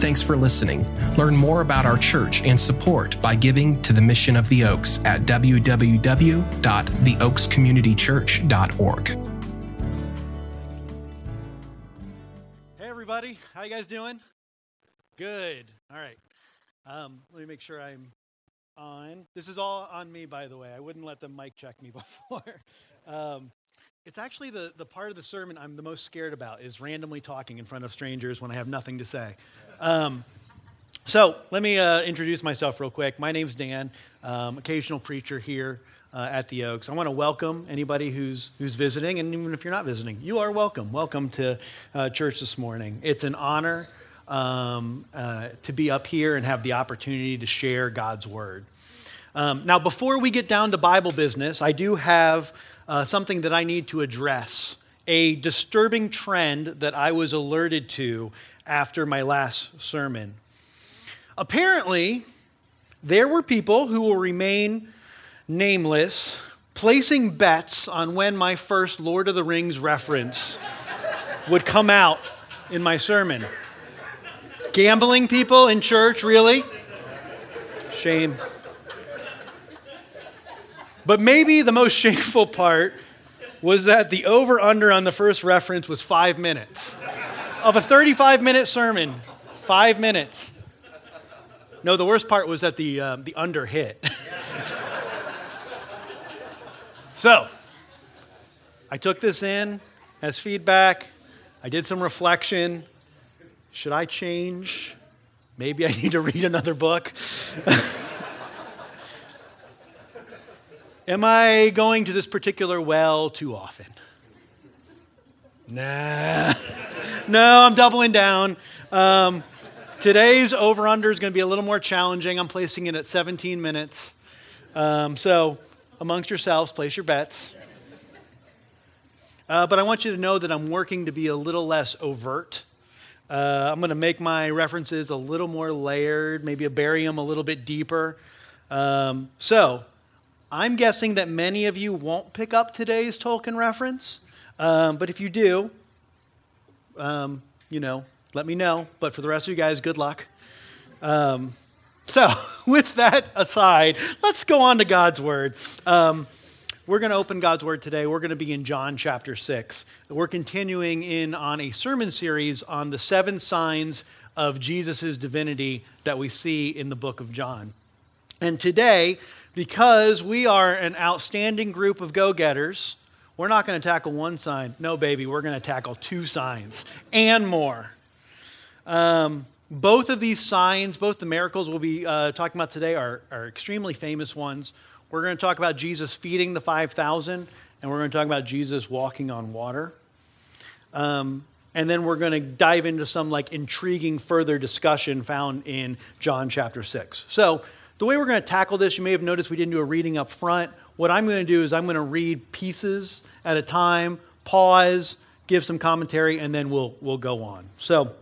Thanks for listening. Learn more about our church and support by giving to the Mission of the Oaks at www.theoakscommunitychurch.org. Hey, everybody. How you guys doing? Good. All right. Um, let me make sure I'm on. This is all on me, by the way. I wouldn't let them mic check me before. um, it's actually the, the part of the sermon I'm the most scared about is randomly talking in front of strangers when I have nothing to say. Um, so let me uh, introduce myself real quick. My name's Dan, um, occasional preacher here uh, at the Oaks. I want to welcome anybody who's who's visiting, and even if you're not visiting, you are welcome. Welcome to uh, church this morning. It's an honor um, uh, to be up here and have the opportunity to share God's word. Um, now, before we get down to Bible business, I do have uh, something that I need to address a disturbing trend that I was alerted to after my last sermon. Apparently, there were people who will remain nameless placing bets on when my first Lord of the Rings reference would come out in my sermon. Gambling people in church, really? Shame. But maybe the most shameful part was that the over under on the first reference was five minutes. Of a 35 minute sermon, five minutes. No, the worst part was that the, uh, the under hit. so, I took this in as feedback. I did some reflection. Should I change? Maybe I need to read another book. Am I going to this particular well too often? Nah. no, I'm doubling down. Um, today's over under is going to be a little more challenging. I'm placing it at 17 minutes. Um, so, amongst yourselves, place your bets. Uh, but I want you to know that I'm working to be a little less overt. Uh, I'm going to make my references a little more layered, maybe bury them a little bit deeper. Um, so, I'm guessing that many of you won't pick up today's Tolkien reference, um, but if you do, um, you know, let me know. But for the rest of you guys, good luck. Um, so, with that aside, let's go on to God's Word. Um, we're going to open God's Word today. We're going to be in John chapter 6. We're continuing in on a sermon series on the seven signs of Jesus' divinity that we see in the book of John. And today, because we are an outstanding group of go getters, we're not going to tackle one sign. No, baby, we're going to tackle two signs and more. Um, both of these signs, both the miracles we'll be uh, talking about today, are, are extremely famous ones. We're going to talk about Jesus feeding the 5,000, and we're going to talk about Jesus walking on water. Um, and then we're going to dive into some like intriguing further discussion found in John chapter 6. So, the way we're going to tackle this, you may have noticed we didn't do a reading up front. What I'm going to do is I'm going to read pieces at a time, pause, give some commentary, and then we'll, we'll go on. So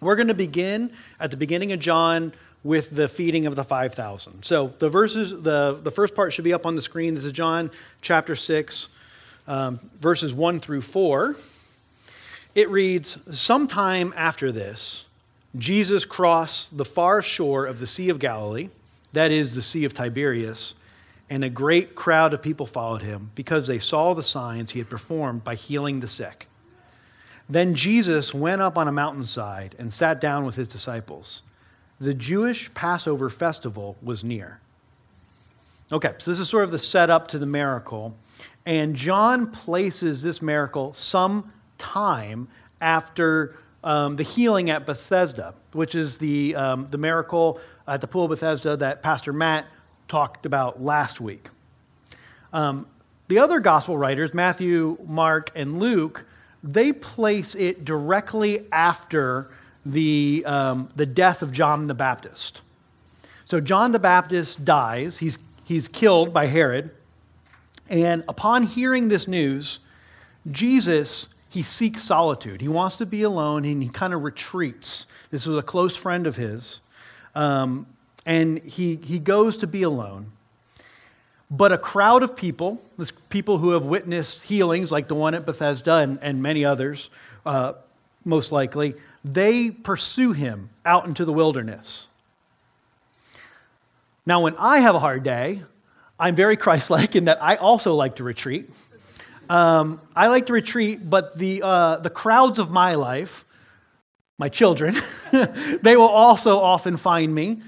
we're going to begin at the beginning of John with the feeding of the 5,000. So the verses, the, the first part should be up on the screen. This is John chapter 6, um, verses 1 through 4. It reads Sometime after this, Jesus crossed the far shore of the Sea of Galilee that is the Sea of Tiberias, and a great crowd of people followed him because they saw the signs he had performed by healing the sick. Then Jesus went up on a mountainside and sat down with his disciples. The Jewish Passover festival was near. Okay, so this is sort of the setup to the miracle. And John places this miracle some time after um, the healing at Bethesda, which is the, um, the miracle at the Pool of Bethesda that Pastor Matt talked about last week. Um, the other gospel writers, Matthew, Mark, and Luke, they place it directly after the, um, the death of John the Baptist. So John the Baptist dies, he's, he's killed by Herod. And upon hearing this news, Jesus, he seeks solitude. He wants to be alone and he kind of retreats. This was a close friend of his. Um, and he, he goes to be alone. But a crowd of people, people who have witnessed healings like the one at Bethesda and, and many others, uh, most likely, they pursue him out into the wilderness. Now, when I have a hard day, I'm very Christ like in that I also like to retreat. Um, I like to retreat, but the, uh, the crowds of my life, my children, they will also often find me.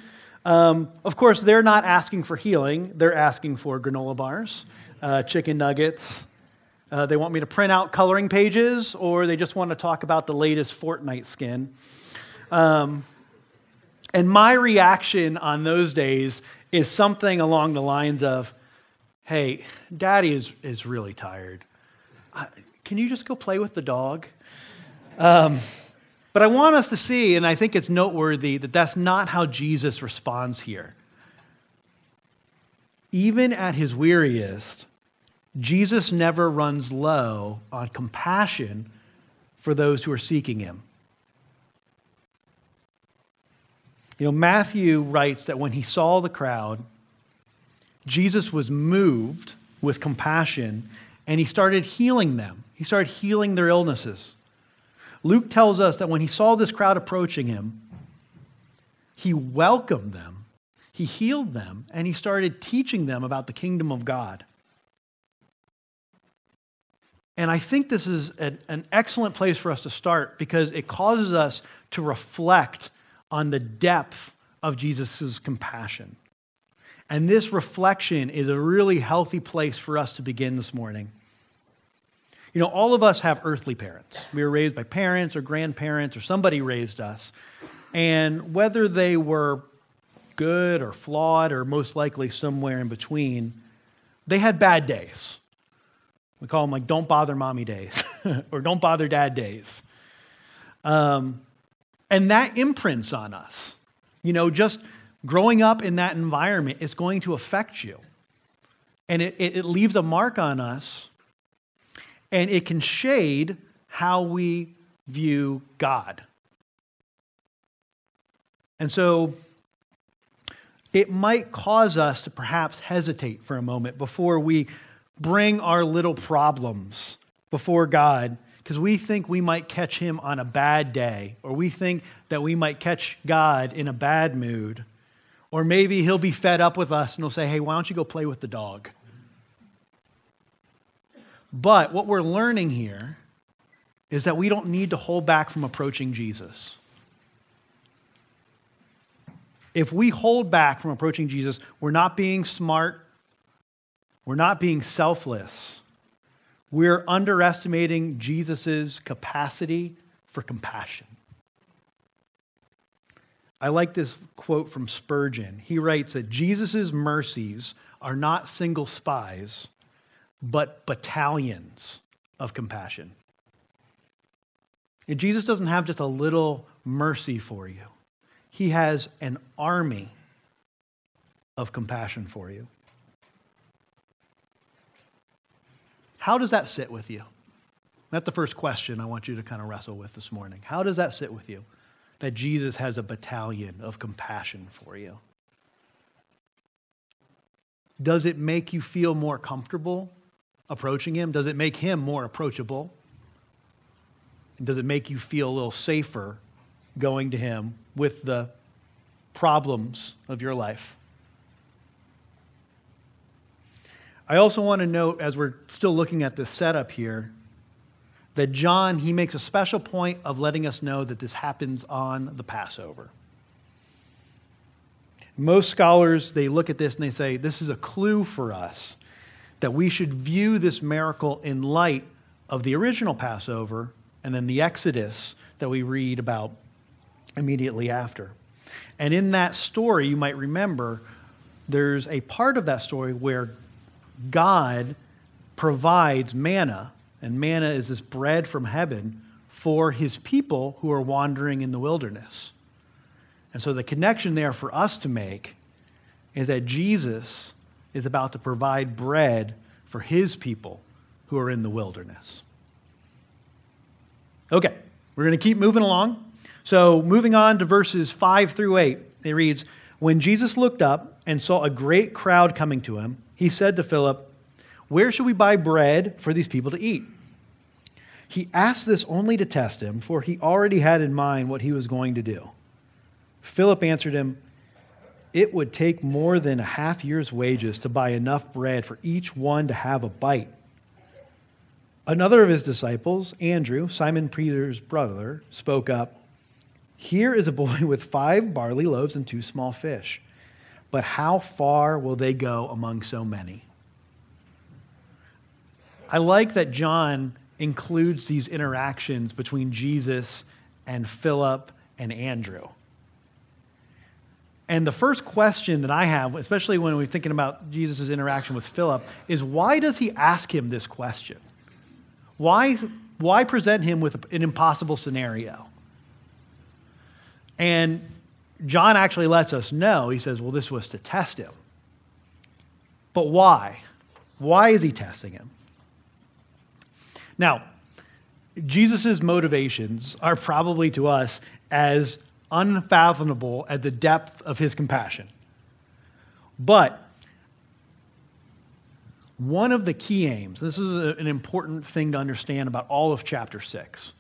Um, of course, they're not asking for healing, they're asking for granola bars, uh, chicken nuggets. Uh, they want me to print out coloring pages, or they just want to talk about the latest Fortnite skin. Um, and my reaction on those days is something along the lines of, hey, daddy is, is really tired. can you just go play with the dog? Um, but I want us to see, and I think it's noteworthy, that that's not how Jesus responds here. Even at his weariest, Jesus never runs low on compassion for those who are seeking him. You know, Matthew writes that when he saw the crowd, Jesus was moved with compassion and he started healing them. He started healing their illnesses. Luke tells us that when he saw this crowd approaching him, he welcomed them, he healed them, and he started teaching them about the kingdom of God. And I think this is an, excellent place for us to start because it causes us to reflect on the depth of Jesus' compassion. And this reflection is a really healthy place for us to begin this morning. You know, all of us have earthly parents. We were raised by parents or grandparents or somebody raised us. And whether they were good or flawed or most likely somewhere in between, they had bad days. We call them like don't bother mommy days or don't bother dad days. Um, and that imprints on us. You know, just growing up in that environment is going to affect you. And it, it, it leaves a mark on us, and it can shade how we view God. And so it might cause us to perhaps hesitate for a moment before we bring our little problems before God because we think we might catch him on a bad day, or we think that we might catch God in a bad mood, or maybe he'll be fed up with us and he'll say, Hey, why don't you go play with the dog? But what we're learning here is that we don't need to hold back from approaching Jesus. If we hold back from approaching Jesus, we're not being smart, we're not being selfless we're underestimating Jesus' capacity for compassion. I like this quote from Spurgeon. He writes that Jesus' mercies are not single spies, but battalions of compassion. And Jesus doesn't have just a little mercy for you, He has an army of compassion for you. How does that sit with you? That's the first question I want you to kind of wrestle with this morning. How does that sit with you? That Jesus has a battalion of compassion for you. Does it make you feel more comfortable approaching him? Does it make him more approachable? And does it make you feel a little safer going to him with the problems of your life? I also want to note, as we're still looking at this setup here, that John, he makes a special point of letting us know that this happens on the Passover. Most scholars, they look at this and they say, this is a clue for us that we should view this miracle in light of the original Passover and then the Exodus that we read about immediately after. And in that story, you might remember, there's a part of that story where God provides manna, and manna is this bread from heaven for his people who are wandering in the wilderness. And so the connection there for us to make is that Jesus is about to provide bread for his people who are in the wilderness. Okay, we're going to keep moving along. So, moving on to verses 5 through 8, it reads When Jesus looked up and saw a great crowd coming to him, he said to Philip, Where should we buy bread for these people to eat? He asked this only to test him, for he already had in mind what he was going to do. Philip answered him, It would take more than a half year's wages to buy enough bread for each one to have a bite. Another of his disciples, Andrew, Simon Peter's brother, spoke up Here is a boy with five barley loaves and two small fish. But how far will they go among so many? I like that John includes these interactions between Jesus and Philip and Andrew. And the first question that I have, especially when we're thinking about Jesus' interaction with Philip, is why does he ask him this question? Why, why present him with an impossible scenario? And John actually lets us know. He says, well, this was to test him. But why? Why is he testing him? Now, Jesus' motivations are probably to us as unfathomable at the depth of his compassion. But one of the key aims, this is a, an important thing to understand about all of chapter 6.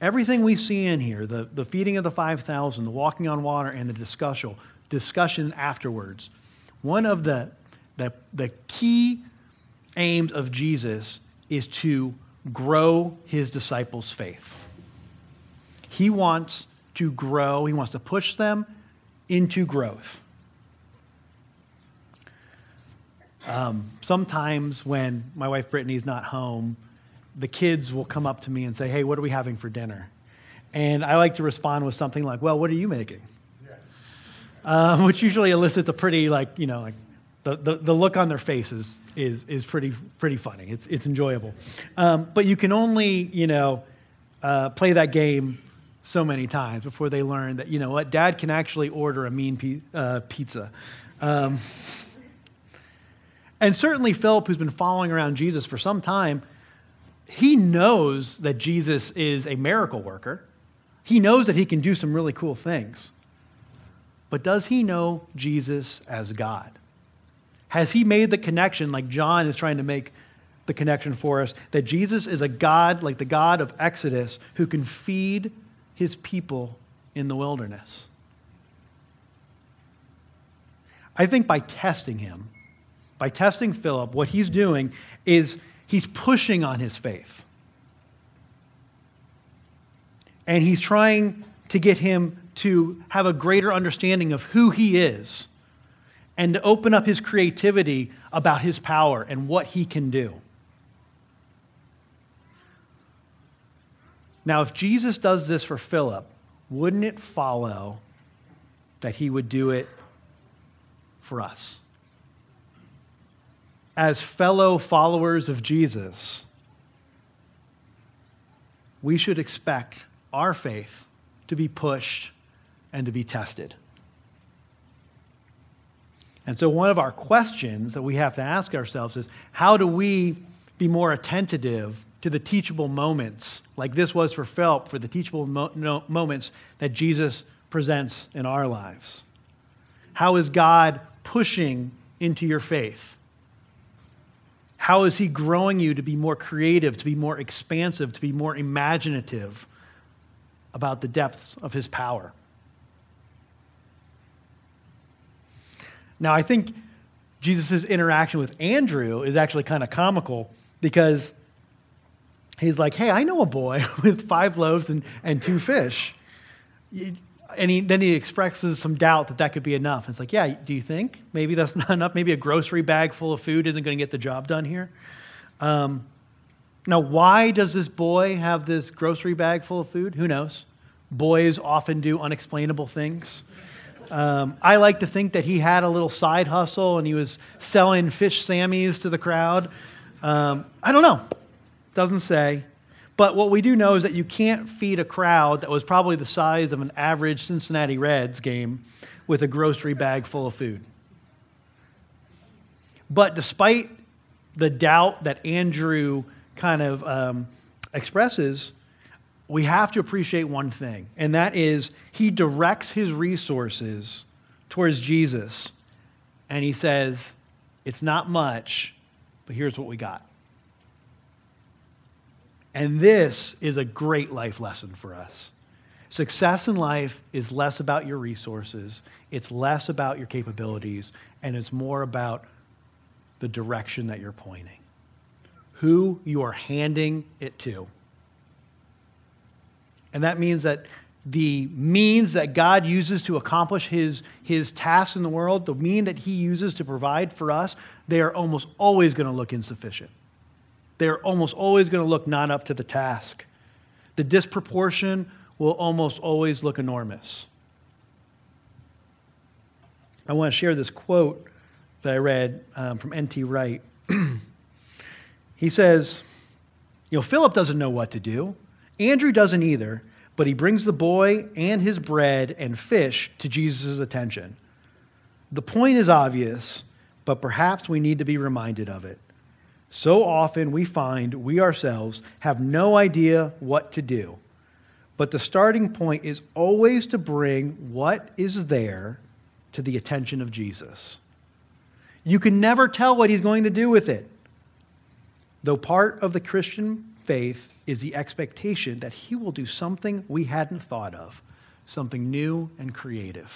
Everything we see in here, the, the feeding of the 5,000, the walking on water, and the discussion, discussion afterwards, one of the, the, the key aims of Jesus is to grow his disciples' faith. He wants to grow, he wants to push them into growth. Um, sometimes when my wife Brittany's not home, the kids will come up to me and say, Hey, what are we having for dinner? And I like to respond with something like, Well, what are you making? Yeah. Um, which usually elicits a pretty, like, you know, like the, the, the look on their faces is, is pretty, pretty funny. It's, it's enjoyable. Um, but you can only, you know, uh, play that game so many times before they learn that, you know what, dad can actually order a mean uh, pizza. Um, and certainly Philip, who's been following around Jesus for some time, he knows that Jesus is a miracle worker. He knows that he can do some really cool things. But does he know Jesus as God? Has he made the connection, like John is trying to make the connection for us, that Jesus is a God, like the God of Exodus, who can feed his people in the wilderness? I think by testing him, by testing Philip, what he's doing is he's pushing on his faith. And he's trying to get him to have a greater understanding of who he is and to open up his creativity about his power and what he can do. Now, if Jesus does this for Philip, wouldn't it follow that he would do it for us? As fellow followers of Jesus, we should expect our faith to be pushed and to be tested. And so, one of our questions that we have to ask ourselves is how do we be more attentive to the teachable moments, like this was for Philip, for the teachable mo- no, moments that Jesus presents in our lives? How is God pushing into your faith? How is He growing you to be more creative, to be more expansive, to be more imaginative about the depths of His power? Now, I think Jesus' interaction with Andrew is actually kind of comical because he's like, hey, I know a boy with five loaves and, and two fish. And he, then he expresses some doubt that that could be enough. It's like, yeah, do you think? Maybe that's not enough. Maybe a grocery bag full of food isn't going to get the job done here. Um, now, why does this boy have this grocery bag full of food? Who knows? Boys often do unexplainable things. Um, I like to think that he had a little side hustle and he was selling fish Sammys to the crowd. Um, I don't know. Doesn't say. But what we do know is that you can't feed a crowd that was probably the size of an average Cincinnati Reds game with a grocery bag full of food. But despite the doubt that Andrew kind of um, expresses, we have to appreciate one thing, and that is he directs his resources towards Jesus, and he says, It's not much, but here's what we got. And this is a great life lesson for us. Success in life is less about your resources, it's less about your capabilities, and it's more about the direction that you're pointing, who you are handing it to. And that means that the means that God uses to accomplish his, his tasks in the world, the mean that he uses to provide for us, they are almost always going to look insufficient. They're almost always going to look not up to the task. The disproportion will almost always look enormous. I want to share this quote that I read um, from N.T. Wright. he says, You know, Philip doesn't know what to do, Andrew doesn't either, but he brings the boy and his bread and fish to Jesus' attention. The point is obvious, but perhaps we need to be reminded of it. So often we find we ourselves have no idea what to do. But the starting point is always to bring what is there to the attention of Jesus. You can never tell what he's going to do with it. Though part of the Christian faith is the expectation that he will do something we hadn't thought of, something new and creative.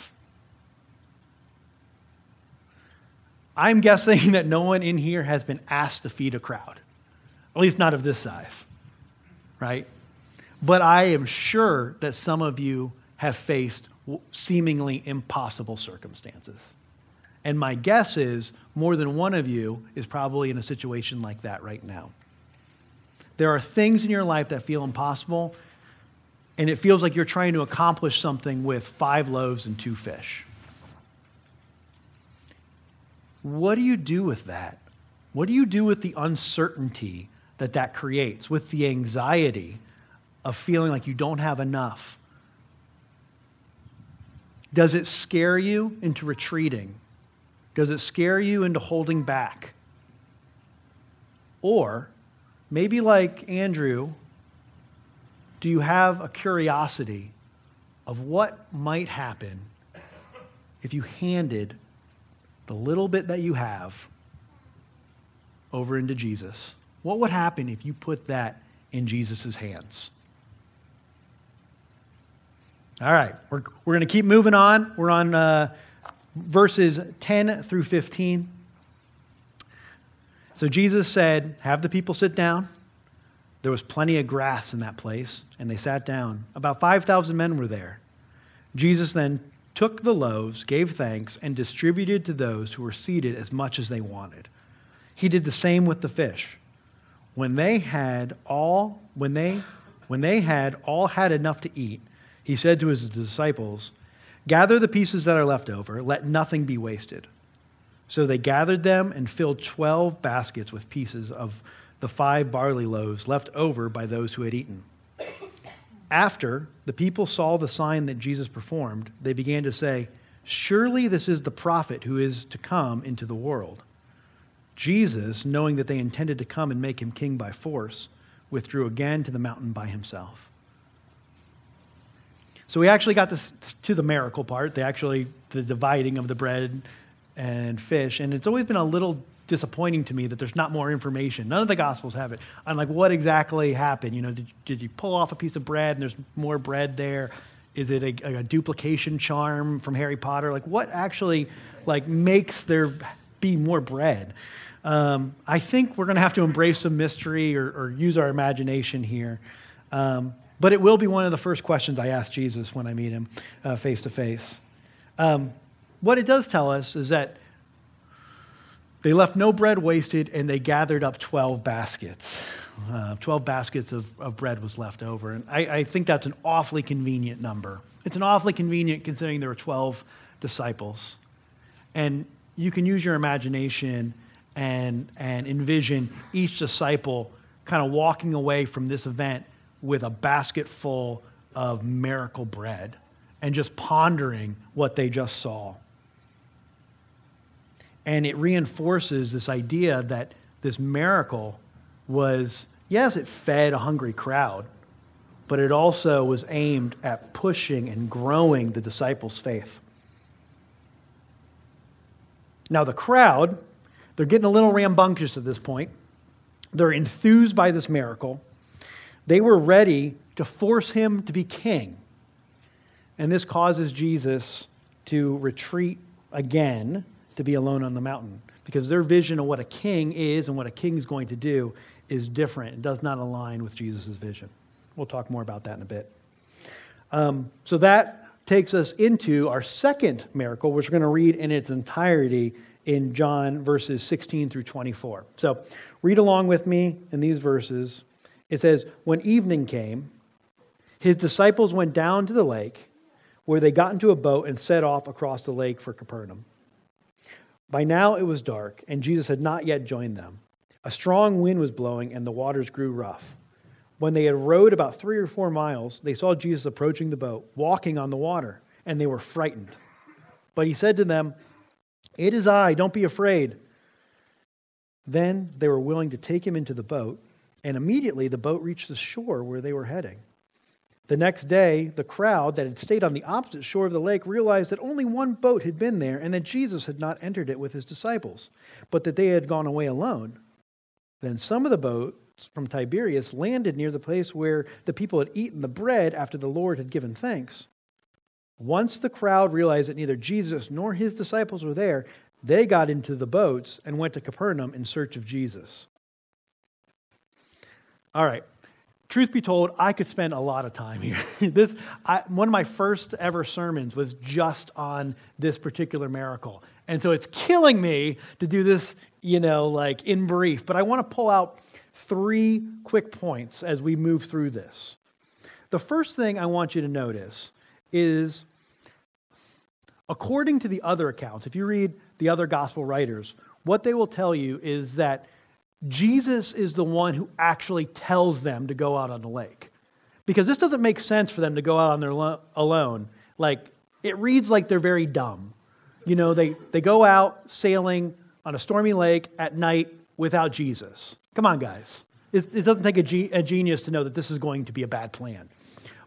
I'm guessing that no one in here has been asked to feed a crowd, at least not of this size, right? But I am sure that some of you have faced seemingly impossible circumstances. And my guess is more than one of you is probably in a situation like that right now. There are things in your life that feel impossible, and it feels like you're trying to accomplish something with five loaves and two fish. What do you do with that? What do you do with the uncertainty that that creates, with the anxiety of feeling like you don't have enough? Does it scare you into retreating? Does it scare you into holding back? Or maybe like Andrew, do you have a curiosity of what might happen if you handed the little bit that you have over into Jesus? What would happen if you put that in Jesus' hands? All right, we're, we're going to keep moving on. We're on uh, verses 10 through 15. So Jesus said, Have the people sit down. There was plenty of grass in that place, and they sat down. About 5,000 men were there. Jesus then took the loaves, gave thanks, and distributed to those who were seated as much as they wanted. He did the same with the fish. When they had all when they when they had all had enough to eat, he said to his disciples, Gather the pieces that are left over, let nothing be wasted. So they gathered them and filled 12 baskets with pieces of the five barley loaves left over by those who had eaten. After the people saw the sign that Jesus performed, they began to say, Surely this is the prophet who is to come into the world. Jesus, knowing that they intended to come and make him king by force, withdrew again to the mountain by himself. So we actually got this, to the miracle part, the actually the dividing of the bread and fish, and it's always been a little disappointing to me that there's not more information. None of the gospels have it on like what exactly happened. You know, did, did you pull off a piece of bread and there's more bread there? Is it a, a duplication charm from Harry Potter? Like what actually like makes there be more bread? Um, I think we're going to have to embrace some mystery or, or use our imagination here. Um, but it will be one of the first questions I ask Jesus when I meet him face to face. What it does tell us is that they left no bread wasted and they gathered up 12 baskets. Uh, 12 baskets of, of bread was left over. And I, I think that's an awfully convenient number. It's an awfully convenient considering there were 12 disciples. And you can use your imagination and, and envision each disciple kind of walking away from this event with a basket full of miracle bread and just pondering what they just saw. And it reinforces this idea that this miracle was, yes, it fed a hungry crowd, but it also was aimed at pushing and growing the disciples' faith. Now, the crowd, they're getting a little rambunctious at this point. They're enthused by this miracle. They were ready to force him to be king. And this causes Jesus to retreat again to be alone on the mountain because their vision of what a king is and what a king is going to do is different. It does not align with Jesus' vision. We'll talk more about that in a bit. Um, so that takes us into our second miracle, which we're going to read in its entirety in John verses 16 through 24. So read along with me in these verses. It says, When evening came, his disciples went down to the lake, where they got into a boat and set off across the lake for Capernaum. By now it was dark, and Jesus had not yet joined them. A strong wind was blowing, and the waters grew rough. When they had rowed about three or four miles, they saw Jesus approaching the boat, walking on the water, and they were frightened. But he said to them, It is I, don't be afraid. Then they were willing to take him into the boat, and immediately the boat reached the shore where they were heading. The next day, the crowd that had stayed on the opposite shore of the lake realized that only one boat had been there and that Jesus had not entered it with his disciples, but that they had gone away alone. Then some of the boats from Tiberias landed near the place where the people had eaten the bread after the Lord had given thanks. Once the crowd realized that neither Jesus nor his disciples were there, they got into the boats and went to Capernaum in search of Jesus. All right. Truth be told, I could spend a lot of time here. this, I, one of my first ever sermons was just on this particular miracle. And so it's killing me to do this, you know, like in brief. But I want to pull out three quick points as we move through this. The first thing I want you to notice is according to the other accounts, if you read the other gospel writers, what they will tell you is that Jesus is the one who actually tells them to go out on the lake. Because this doesn't make sense for them to go out on their lo- alone. Like, it reads like they're very dumb. You know, they, they go out sailing on a stormy lake at night without Jesus. Come on, guys. It, doesn't take a, ge- a genius to know that this is going to be a bad plan.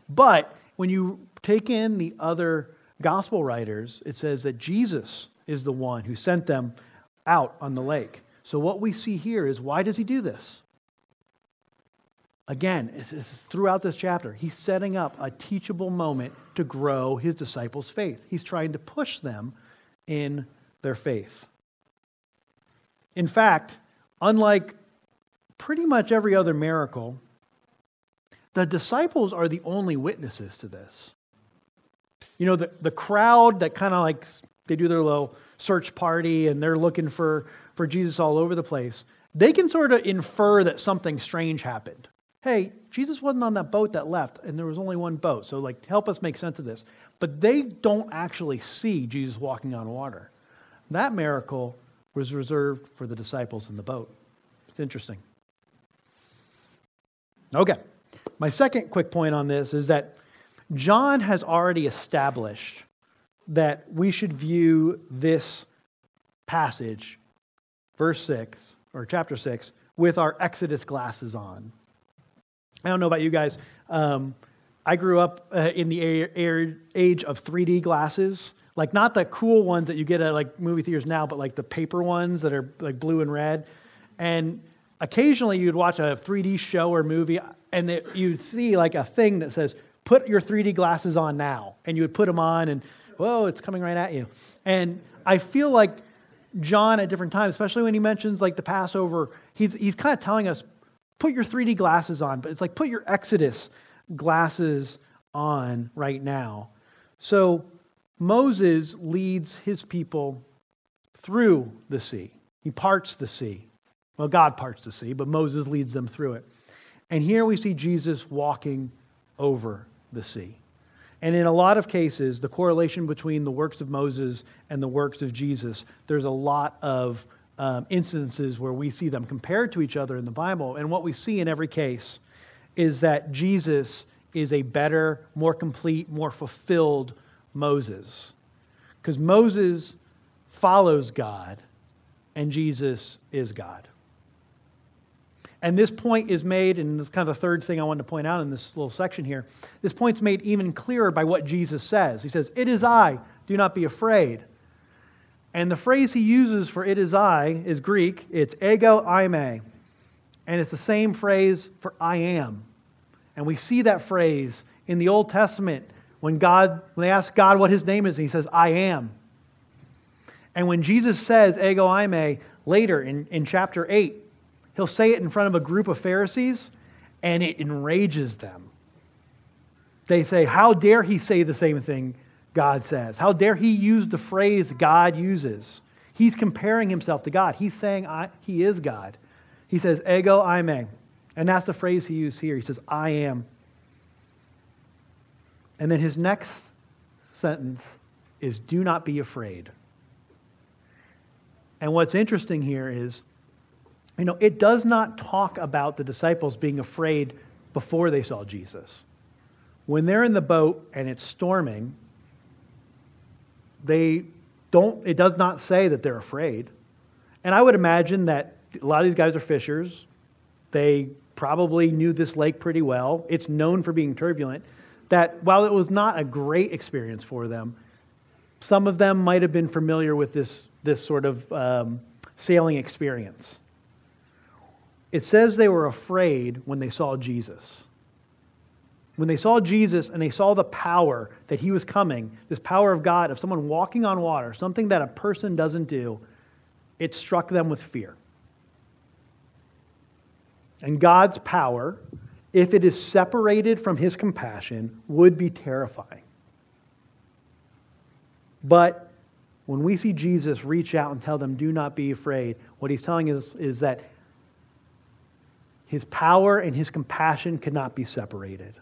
But when you take in the other gospel writers, it says that Jesus is the one who sent them out on the lake. So what we see here is why does he do this? Again, it's, it's throughout this chapter, he's setting up a teachable moment to grow his disciples' faith. He's trying to push them in their faith. In fact, unlike pretty much every other miracle, the disciples are the only witnesses to this. You know, the, the crowd that kind of like they do their little search party and they're looking for, for Jesus all over the place, they can sort of infer that something strange happened. Hey, Jesus wasn't on that boat that left, and there was only one boat. So, like, help us make sense of this. But they don't actually see Jesus walking on water. That miracle was reserved for the disciples in the boat. It's interesting. Okay. My second quick point on this is that John has already established that we should view this passage, verse 6, or chapter 6, with our Exodus glasses on. I don't know about you guys. Um, I grew up uh, in the age of 3D glasses, like not the cool ones that you get at like movie theaters now, but like the paper ones that are like blue and red. And occasionally you'd watch a 3D show or movie, and it, you'd see like a thing that says, "Put your 3D glasses on now," and you would put them on, and whoa, it's coming right at you. And I feel like John at different times, especially when he mentions like the Passover, he's, he's kind of telling us, put your 3D glasses on, but it's like put your Exodus glasses on right now. So Moses leads his people through the sea. He parts the sea. Well, God parts the sea, but Moses leads them through it. And here we see Jesus walking over the sea. And in a lot of cases, the correlation between the works of Moses and the works of Jesus, there's a lot of um, instances where we see them compared to each other in the Bible. And what we see in every case is that Jesus is a better, more complete, more fulfilled Moses. Because Moses follows God, and Jesus is God. And this point is made, and it's kind of the third thing I wanted to point out in this little section here. This point's made even clearer by what Jesus says. He says, It is I, do not be afraid. And the phrase he uses for it is I is Greek. It's ego eimi. And it's the same phrase for I am. And we see that phrase in the Old Testament when God when they ask God what his name is, and he says, I am. And when Jesus says ego eimi later in, in chapter 8, he'll say it in front of a group of Pharisees, and it enrages them. They say, How dare he say the same thing God says? How dare he use the phrase God uses? He's comparing himself to God. He's saying he is God. He says, Ego eimi. And that's the phrase he used here. He says, I am. And then his next sentence is, Do not be afraid. And what's interesting here is, you know, it does not talk about the disciples being afraid before they saw Jesus. When they're in the boat and it's storming, they don't, it does not say that they're afraid. And I would imagine that a lot of these guys are fishers. They probably knew this lake pretty well. It's known for being turbulent. That while it was not a great experience for them, some of them might have been familiar with this this sort of um, sailing experience. It says they were afraid when they saw Jesus. When they saw Jesus and they saw the power that he was coming, this power of God, of someone walking on water, something that a person doesn't do, it struck them with fear. And God's power, if it is separated from his compassion, would be terrifying. But when we see Jesus reach out and tell them, do not be afraid, what he's telling us is that his power and his compassion cannot be separated.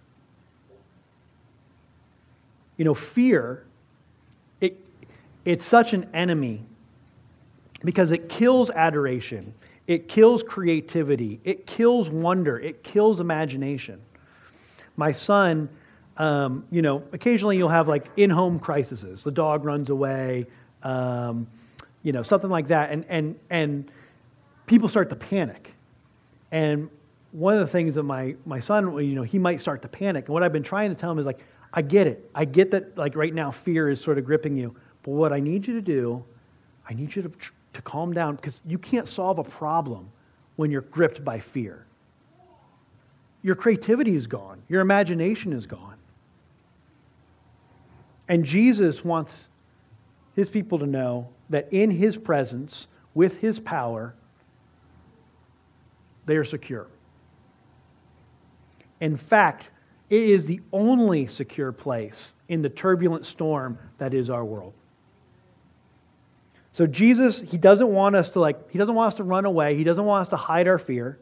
You know, fear, it, it's such an enemy because it kills adoration, it kills creativity, it kills wonder, it kills imagination. My son, um, you know, occasionally you'll have like in home crises. The dog runs away, um, you know, something like that. And, and, and people start to panic. And one of the things that my, my son, you know, he might start to panic. And what I've been trying to tell him is like, I get it. I get that, like, right now, fear is sort of gripping you. But what I need you to do, I need you to, to calm down because you can't solve a problem when you're gripped by fear. Your creativity is gone, your imagination is gone. And Jesus wants his people to know that in his presence, with his power, they are secure. In fact, it is the only secure place in the turbulent storm that is our world. So Jesus, he doesn't want us to like he doesn't want us to run away. He doesn't want us to hide our fear.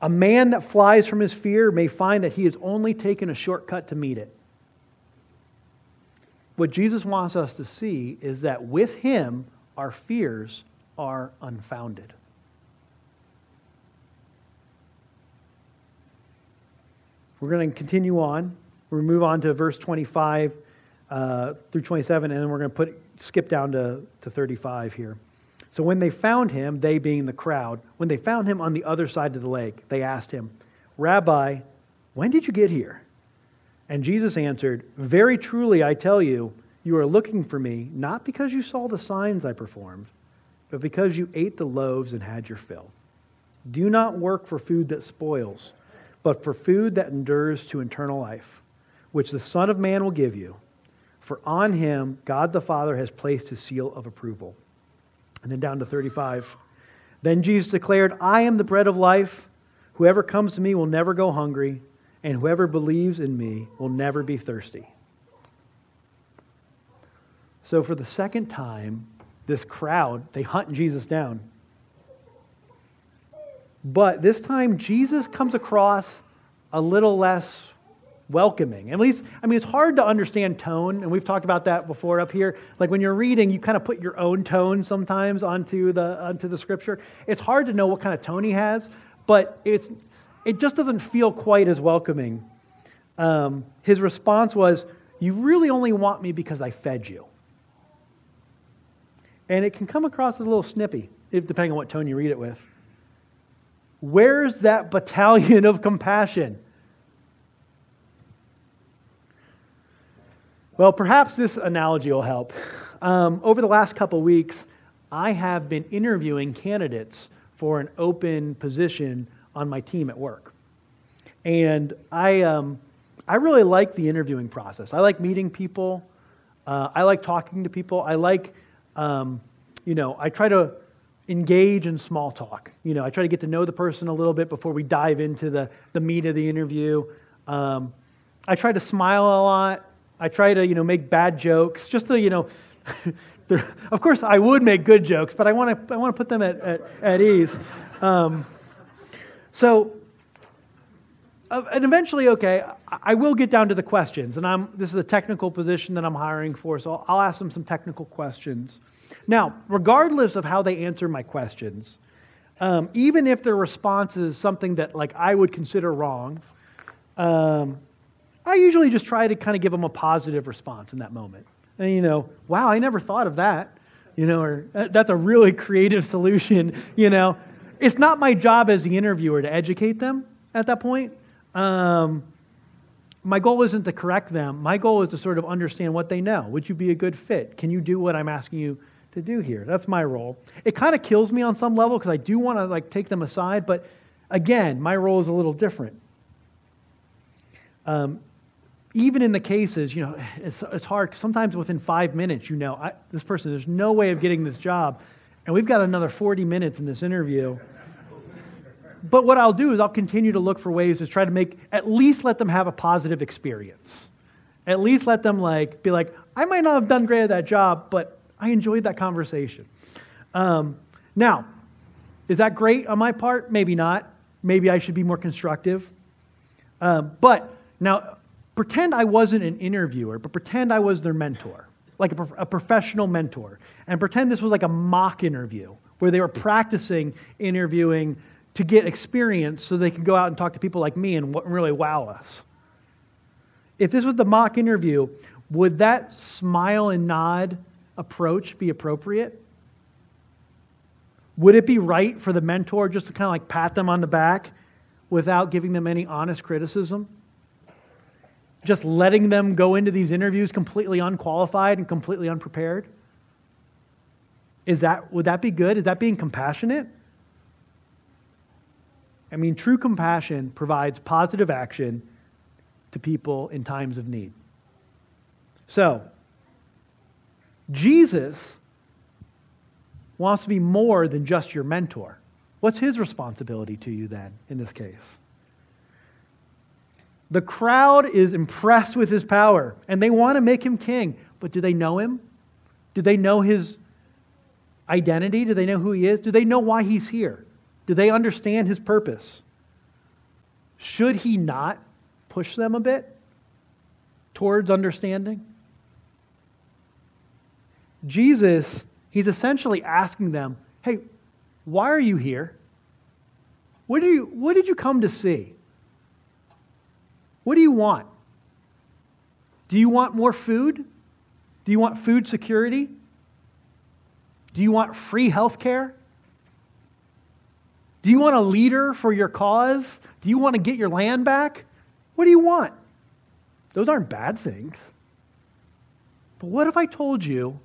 A man that flies from his fear may find that he has only taken a shortcut to meet it. What Jesus wants us to see is that with him, our fears are unfounded. We're going to continue on. We'll move on to verse 25 uh, through 27, and then we're going to put skip down to, to 35 here. So when they found him, they being the crowd, when they found him on the other side of the lake, they asked him, Rabbi, when did you get here? And Jesus answered, Very truly, I tell you, you are looking for me, not because you saw the signs I performed, but because you ate the loaves and had your fill. Do not work for food that spoils, but for food that endures to eternal life, which the Son of Man will give you. For on him God the Father has placed his seal of approval. And then down to 35. Then Jesus declared, I am the bread of life. Whoever comes to me will never go hungry and whoever believes in me will never be thirsty. So, for the second time, this crowd, they hunt Jesus down. But this time, Jesus comes across a little less welcoming. At least, I mean, it's hard to understand tone, and we've talked about that before up here. Like when you're reading, you kind of put your own tone sometimes onto the onto the scripture. It's hard to know what kind of tone he has, but it's it just doesn't feel quite as welcoming. Um, his response was, You really only want me because I fed you. And it can come across as a little snippy, depending on what tone you read it with. Where's that battalion of compassion? Well, perhaps this analogy will help. Um, over the last couple weeks, I have been interviewing candidates for an open position on my team at work. And I, um, I really like the interviewing process. I like meeting people. Uh, I like talking to people. I like, um, you know, I try to engage in small talk. You know, I try to get to know the person a little bit before we dive into the, the meat of the interview. Um, I try to smile a lot. I try to, you know, make bad jokes just to, you know, of course I would make good jokes, but I want to, I want to put them at, at, at ease. Um, so, uh, and eventually, okay, I will get down to the questions, and I'm, this is a technical position that I'm hiring for, so I'll ask them some technical questions. Now, regardless of how they answer my questions, um, even if their response is something that like I would consider wrong, um, I usually just try to kind of give them a positive response in that moment. And you know, wow, I never thought of that. You know, or that's a really creative solution. You know, it's not my job as the interviewer to educate them at that point. Um, my goal isn't to correct them. My goal is to sort of understand what they know. Would you be a good fit? Can you do what I'm asking you to do here? That's my role. It kind of kills me on some level because I do want to like take them aside, but again, my role is a little different. Um, even in the cases, you know, it's, it's hard. Sometimes within five minutes, you know, I, this person, there's no way of getting this job. And we've got another 40 minutes in this interview. But what I'll do is I'll continue to look for ways to try to make, at least let them have a positive experience. At least let them like be like, I might not have done great at that job, but I enjoyed that conversation. Um, now, is that great on my part? Maybe not. Maybe I should be more constructive. Um, but now, pretend I wasn't an interviewer, but pretend I was their mentor, like a, a professional mentor, and pretend this was like a mock interview where they were practicing interviewing to get experience so they could go out and talk to people like me and really wow us. If this was the mock interview, would that smile and nod approach be appropriate? Would it be right for the mentor just to kind of like pat them on the back without giving them any honest criticism? just letting them go into these interviews completely unqualified and completely unprepared? Is that, would that be good? Is that being compassionate? I mean, true compassion provides positive action to people in times of need. So, Jesus wants to be more than just your mentor. What's his responsibility to you then in this case? The crowd is impressed with his power and they want to make him king. But do they know him? Do they know his identity? Do they know who he is? Do they know why he's here? Do they understand his purpose? Should he not push them a bit towards understanding? Jesus, he's essentially asking them, hey, why are you here? What, do you, what did you come to see? What do you want? Do you want more food? Do you want food security? Do you want free health care? Do you want a leader for your cause? Do you want to get your land back? What do you want? Those aren't bad things. But what if I told you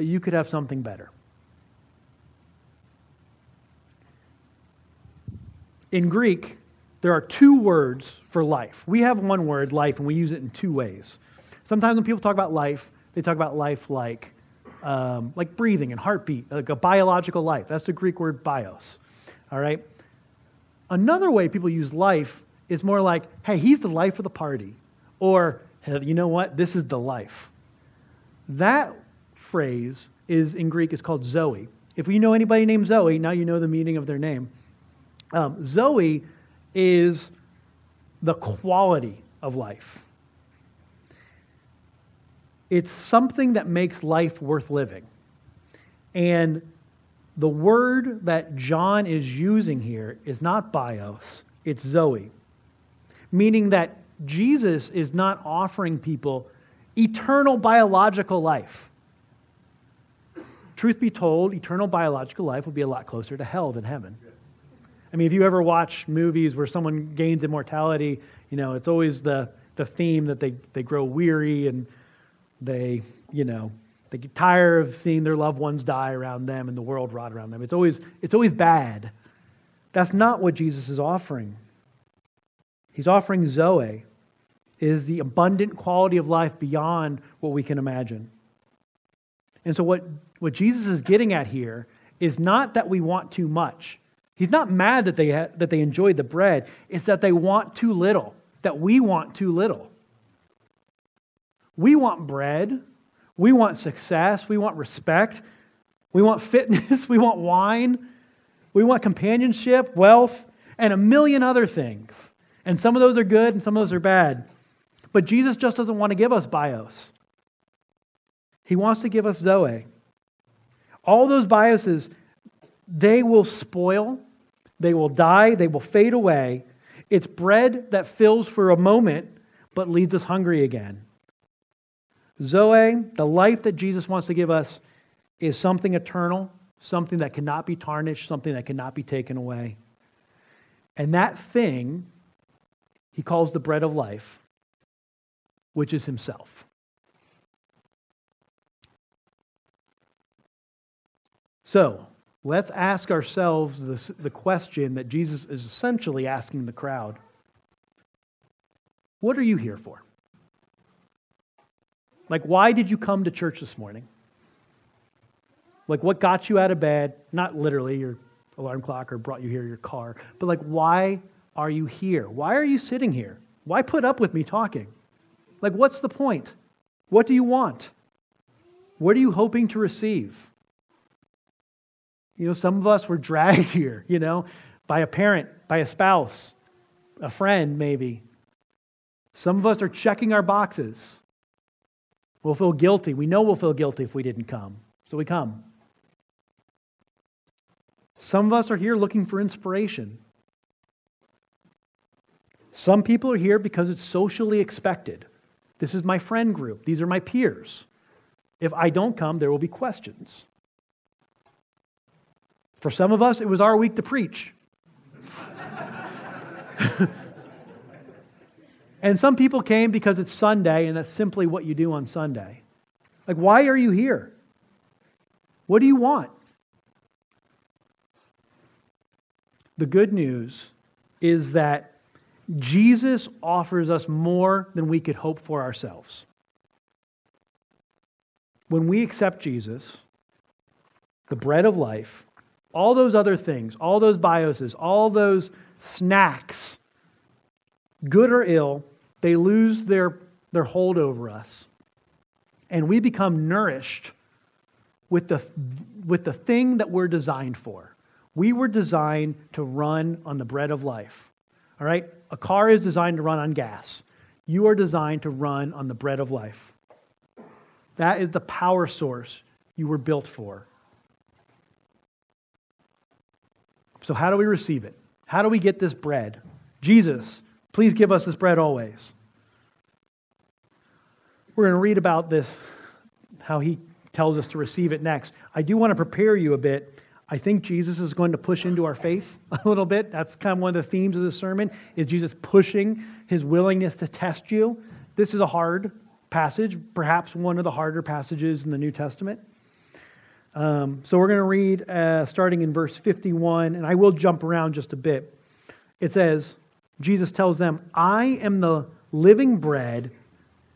that you could have something better? In Greek, there are two words for life. We have one word, life, and we use it in two ways. Sometimes when people talk about life, they talk about life like, um, like breathing and heartbeat, like a biological life. That's the Greek word bios. All right? Another way people use life is more like, hey, he's the life of the party. Or, hey, you know what? This is the life. That phrase is in Greek is called Zoe. If you know anybody named Zoe, now you know the meaning of their name. Um, Zoe is the quality of life. It's something that makes life worth living. And the word that John is using here is not bios, it's Zoe, meaning that Jesus is not offering people eternal biological life. Truth be told, eternal biological life would be a lot closer to hell than heaven. I mean, if you ever watch movies where someone gains immortality, you know, it's always the, the theme that they, they grow weary and they, you know, they get tired of seeing their loved ones die around them and the world rot around them. It's always, it's always bad. That's not what Jesus is offering. He's offering Zoe, is the abundant quality of life beyond what we can imagine. And so, what, what Jesus is getting at here is not that we want too much. He's not mad that they, ha- that they enjoyed the bread, it's that they want too little, that we want too little. We want bread, we want success, we want respect, we want fitness, we want wine, we want companionship, wealth, and a million other things. And some of those are good and some of those are bad. But Jesus just doesn't want to give us bios. He wants to give us Zoe. All those bioses, they will spoil, they will die, they will fade away. It's bread that fills for a moment but leaves us hungry again. Zoe, the life that Jesus wants to give us, is something eternal, something that cannot be tarnished, something that cannot be taken away. And that thing he calls the bread of life, which is himself. So, let's ask ourselves this, the question that Jesus is essentially asking the crowd What are you here for? Like, why did you come to church this morning? Like, what got you out of bed? Not literally your alarm clock or brought you here, your car, but like, why are you here? Why are you sitting here? Why put up with me talking? Like, what's the point? What do you want? What are you hoping to receive? You know, some of us were dragged here, you know, by a parent, by a spouse, a friend, maybe. Some of us are checking our boxes. We'll feel guilty. We know we'll feel guilty if we didn't come. So we come. Some of us are here looking for inspiration. Some people are here because it's socially expected. This is my friend group, these are my peers. If I don't come, there will be questions. For some of us, it was our week to preach. and some people came because it's Sunday, and that's simply what you do on Sunday. Like, why are you here? What do you want? The good news is that Jesus offers us more than we could hope for ourselves. When we accept Jesus, the bread of life, all those other things, all those bioses, all those snacks, good or ill, they lose their, their hold over us. And we become nourished with the, with the thing that we're designed for. We were designed to run on the bread of life. All right? A car is designed to run on gas. You are designed to run on the bread of life. That is the power source you were built for. So, how do we receive it? How do we get this bread? Jesus, please give us this bread always. We're going to read about this, how he tells us to receive it next. I do want to prepare you a bit I think Jesus is going to push into our faith a little bit. That's kind of one of the themes of the sermon is Jesus pushing his willingness to test you. This is a hard passage, perhaps one of the harder passages in the New Testament. Um, so we're going to read uh, starting in verse 51, and I will jump around just a bit. It says, Jesus tells them, I am the living bread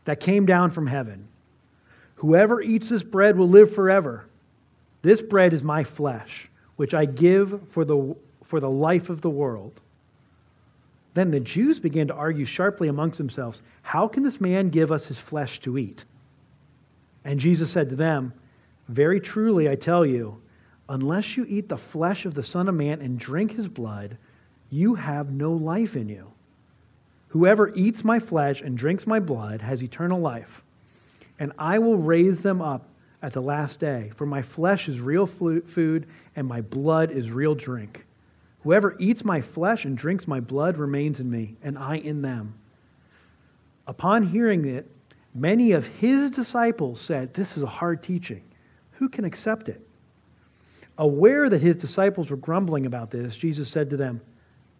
that came down from heaven. Whoever eats this bread will live forever. This bread is my flesh, which I give for the, for the life of the world. Then the Jews began to argue sharply amongst themselves How can this man give us his flesh to eat? And Jesus said to them, Very truly, I tell you, unless you eat the flesh of the Son of Man and drink his blood, you have no life in you. Whoever eats my flesh and drinks my blood has eternal life, and I will raise them up at the last day. For my flesh is real food, and my blood is real drink. Whoever eats my flesh and drinks my blood remains in me, and I in them. Upon hearing it, many of his disciples said, This is a hard teaching. Who can accept it? Aware that his disciples were grumbling about this, Jesus said to them,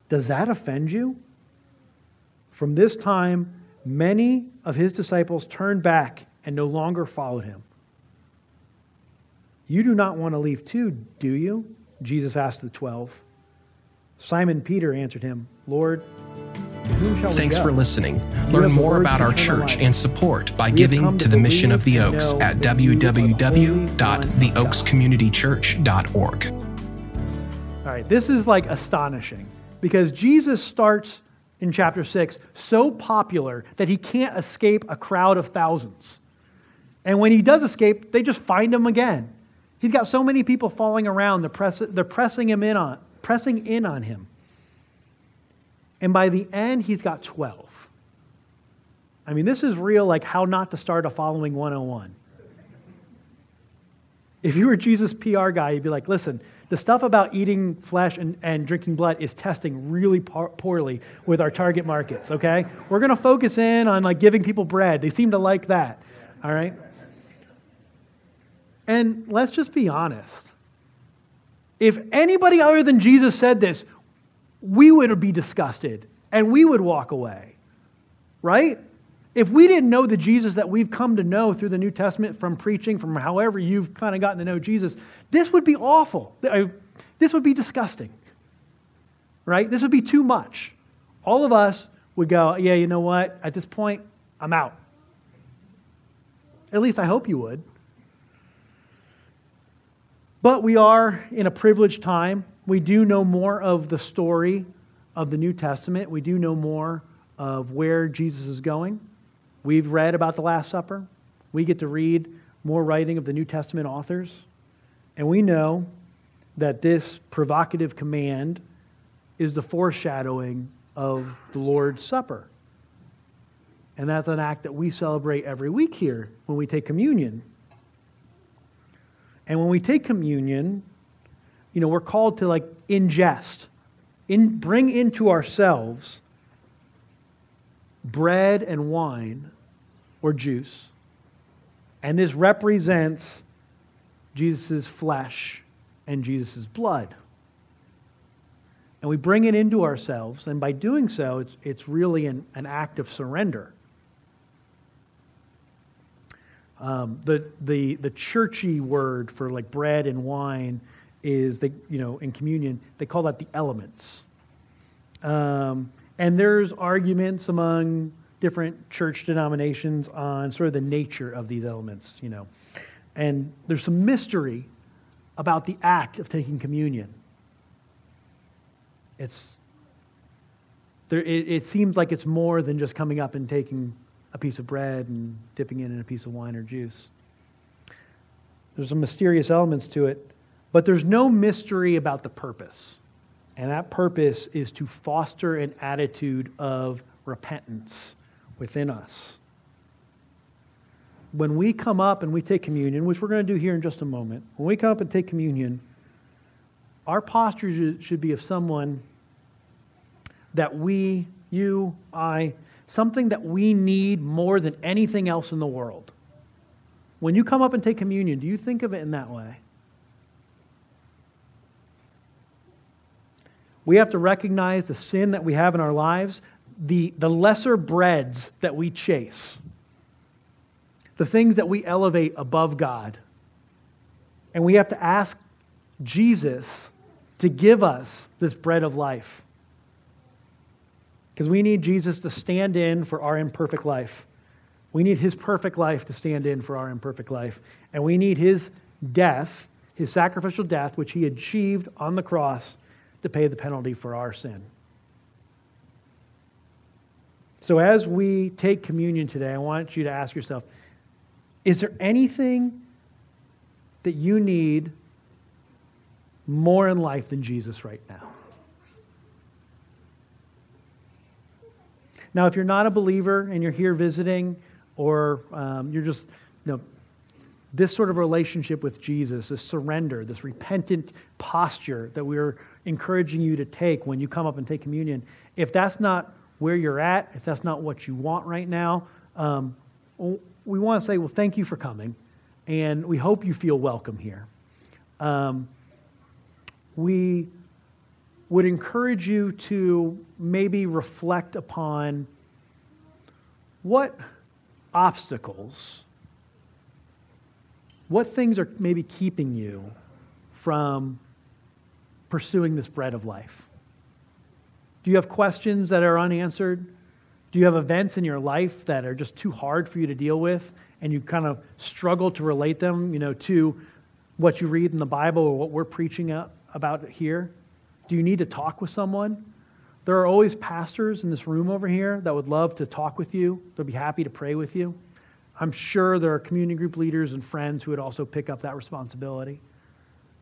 Does that offend you? From this time, many of his disciples turned back and no longer followed him. You do not want to leave too, do you? Jesus asked the twelve. Simon Peter answered him, Lord, Thanks for listening. Learn more about our church and support by giving to the mission of the Oaks at www.theoakscommunitychurch.org. All right, this is like astonishing because Jesus starts in chapter 6 so popular that he can't escape a crowd of thousands. And when he does escape, they just find him again. He's got so many people falling around, they're, press, they're pressing him in on, pressing in on him. And by the end, he's got 12. I mean, this is real, like how not to start a following 101. If you were Jesus' PR guy, you'd be like, listen, the stuff about eating flesh and, and drinking blood is testing really par- poorly with our target markets, okay? We're going to focus in on like giving people bread. They seem to like that, all right? And let's just be honest. If anybody other than Jesus said this, we would be disgusted and we would walk away, right? If we didn't know the Jesus that we've come to know through the New Testament from preaching, from however you've kind of gotten to know Jesus, this would be awful. This would be disgusting, right? This would be too much. All of us would go, yeah, you know what? At this point, I'm out. At least I hope you would. But we are in a privileged time. We do know more of the story of the New Testament. We do know more of where Jesus is going. We've read about the Last Supper. We get to read more writing of the New Testament authors. And we know that this provocative command is the foreshadowing of the Lord's Supper. And that's an act that we celebrate every week here when we take communion. And when we take communion, you know, we're called to like ingest, in, bring into ourselves bread and wine or juice. And this represents Jesus' flesh and Jesus' blood. And we bring it into ourselves, and by doing so, it's, it's really an, an act of surrender. Um, the, the, the churchy word for like bread and wine is, they, you know, in communion, they call that the elements. Um, and there's arguments among different church denominations on sort of the nature of these elements, you know. And there's some mystery about the act of taking communion. It's there, it, it seems like it's more than just coming up and taking a piece of bread and dipping it in a piece of wine or juice. There's some mysterious elements to it, but there's no mystery about the purpose. And that purpose is to foster an attitude of repentance within us. When we come up and we take communion, which we're going to do here in just a moment, when we come up and take communion, our posture should be of someone that we, you, I, something that we need more than anything else in the world. When you come up and take communion, do you think of it in that way? We have to recognize the sin that we have in our lives, the, the lesser breads that we chase, the things that we elevate above God. And we have to ask Jesus to give us this bread of life. Because we need Jesus to stand in for our imperfect life. We need his perfect life to stand in for our imperfect life. And we need his death, his sacrificial death, which he achieved on the cross, to pay the penalty for our sin. So, as we take communion today, I want you to ask yourself is there anything that you need more in life than Jesus right now? Now, if you're not a believer and you're here visiting, or um, you're just, you know, this sort of relationship with Jesus, this surrender, this repentant posture that we're encouraging you to take when you come up and take communion, if that's not where you're at, if that's not what you want right now, um, we want to say, well, thank you for coming, and we hope you feel welcome here. Um, we would encourage you to maybe reflect upon what obstacles, what things are maybe keeping you from pursuing this bread of life. Do you have questions that are unanswered? Do you have events in your life that are just too hard for you to deal with and you kind of struggle to relate them, you know, to what you read in the Bible or what we're preaching about here? Do you need to talk with someone? There are always pastors in this room over here that would love to talk with you. They'll be happy to pray with you. I'm sure there are community group leaders and friends who would also pick up that responsibility.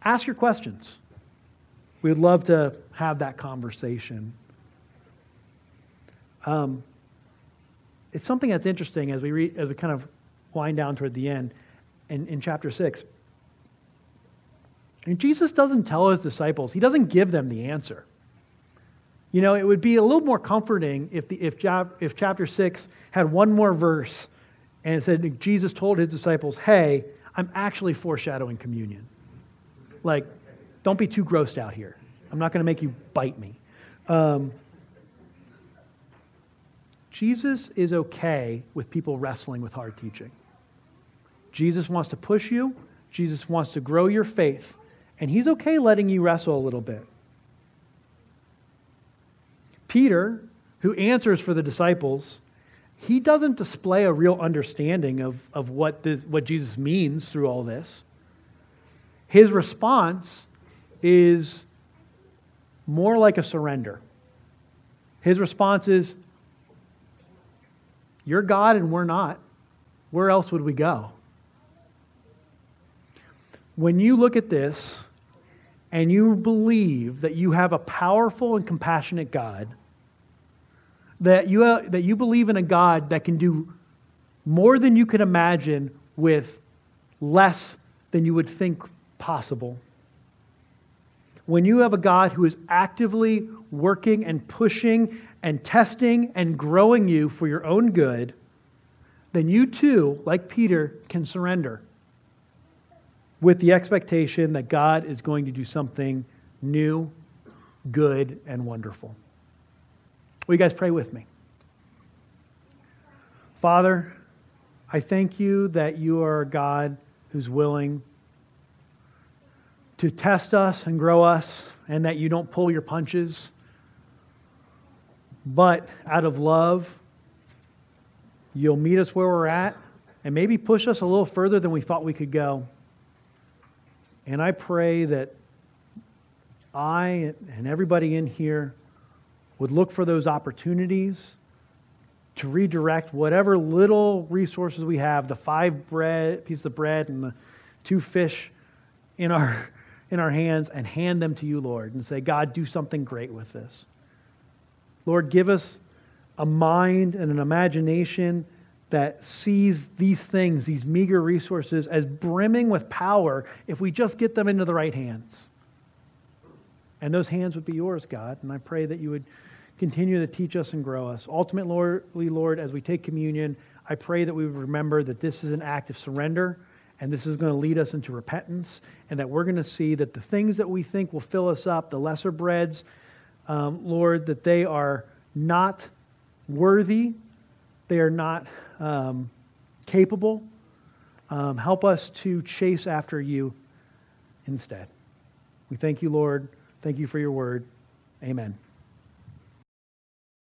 Ask your questions. We would love to have that conversation. Um, it's something that's interesting as we read, as we kind of wind down toward the end in, in chapter 6. And Jesus doesn't tell his disciples, he doesn't give them the answer. You know, it would be a little more comforting if, the, if, if chapter 6 had one more verse and it said Jesus told his disciples, hey, I'm actually foreshadowing communion. Like, don't be too grossed out here. I'm not going to make you bite me. Um, Jesus is okay with people wrestling with hard teaching. Jesus wants to push you, Jesus wants to grow your faith, and he's okay letting you wrestle a little bit. Peter, who answers for the disciples, he doesn't display a real understanding of, of what, this, what Jesus means through all this. His response is more like a surrender. His response is, You're God and we're not. Where else would we go? When you look at this and you believe that you have a powerful and compassionate God, that you, uh, that you believe in a God that can do more than you can imagine with less than you would think possible. When you have a God who is actively working and pushing and testing and growing you for your own good, then you too, like Peter, can surrender with the expectation that God is going to do something new, good, and wonderful. Will you guys pray with me? Father, I thank you that you are a God who's willing to test us and grow us, and that you don't pull your punches. But out of love, you'll meet us where we're at and maybe push us a little further than we thought we could go. And I pray that I and everybody in here would look for those opportunities to redirect whatever little resources we have the five bread pieces of bread and the two fish in our in our hands and hand them to you lord and say god do something great with this. Lord give us a mind and an imagination that sees these things these meager resources as brimming with power if we just get them into the right hands. And those hands would be yours god and i pray that you would continue to teach us and grow us. Ultimately, Lord, as we take communion, I pray that we remember that this is an act of surrender and this is going to lead us into repentance and that we're going to see that the things that we think will fill us up, the lesser breads, um, Lord, that they are not worthy, they are not um, capable. Um, help us to chase after you instead. We thank you, Lord. Thank you for your word. Amen.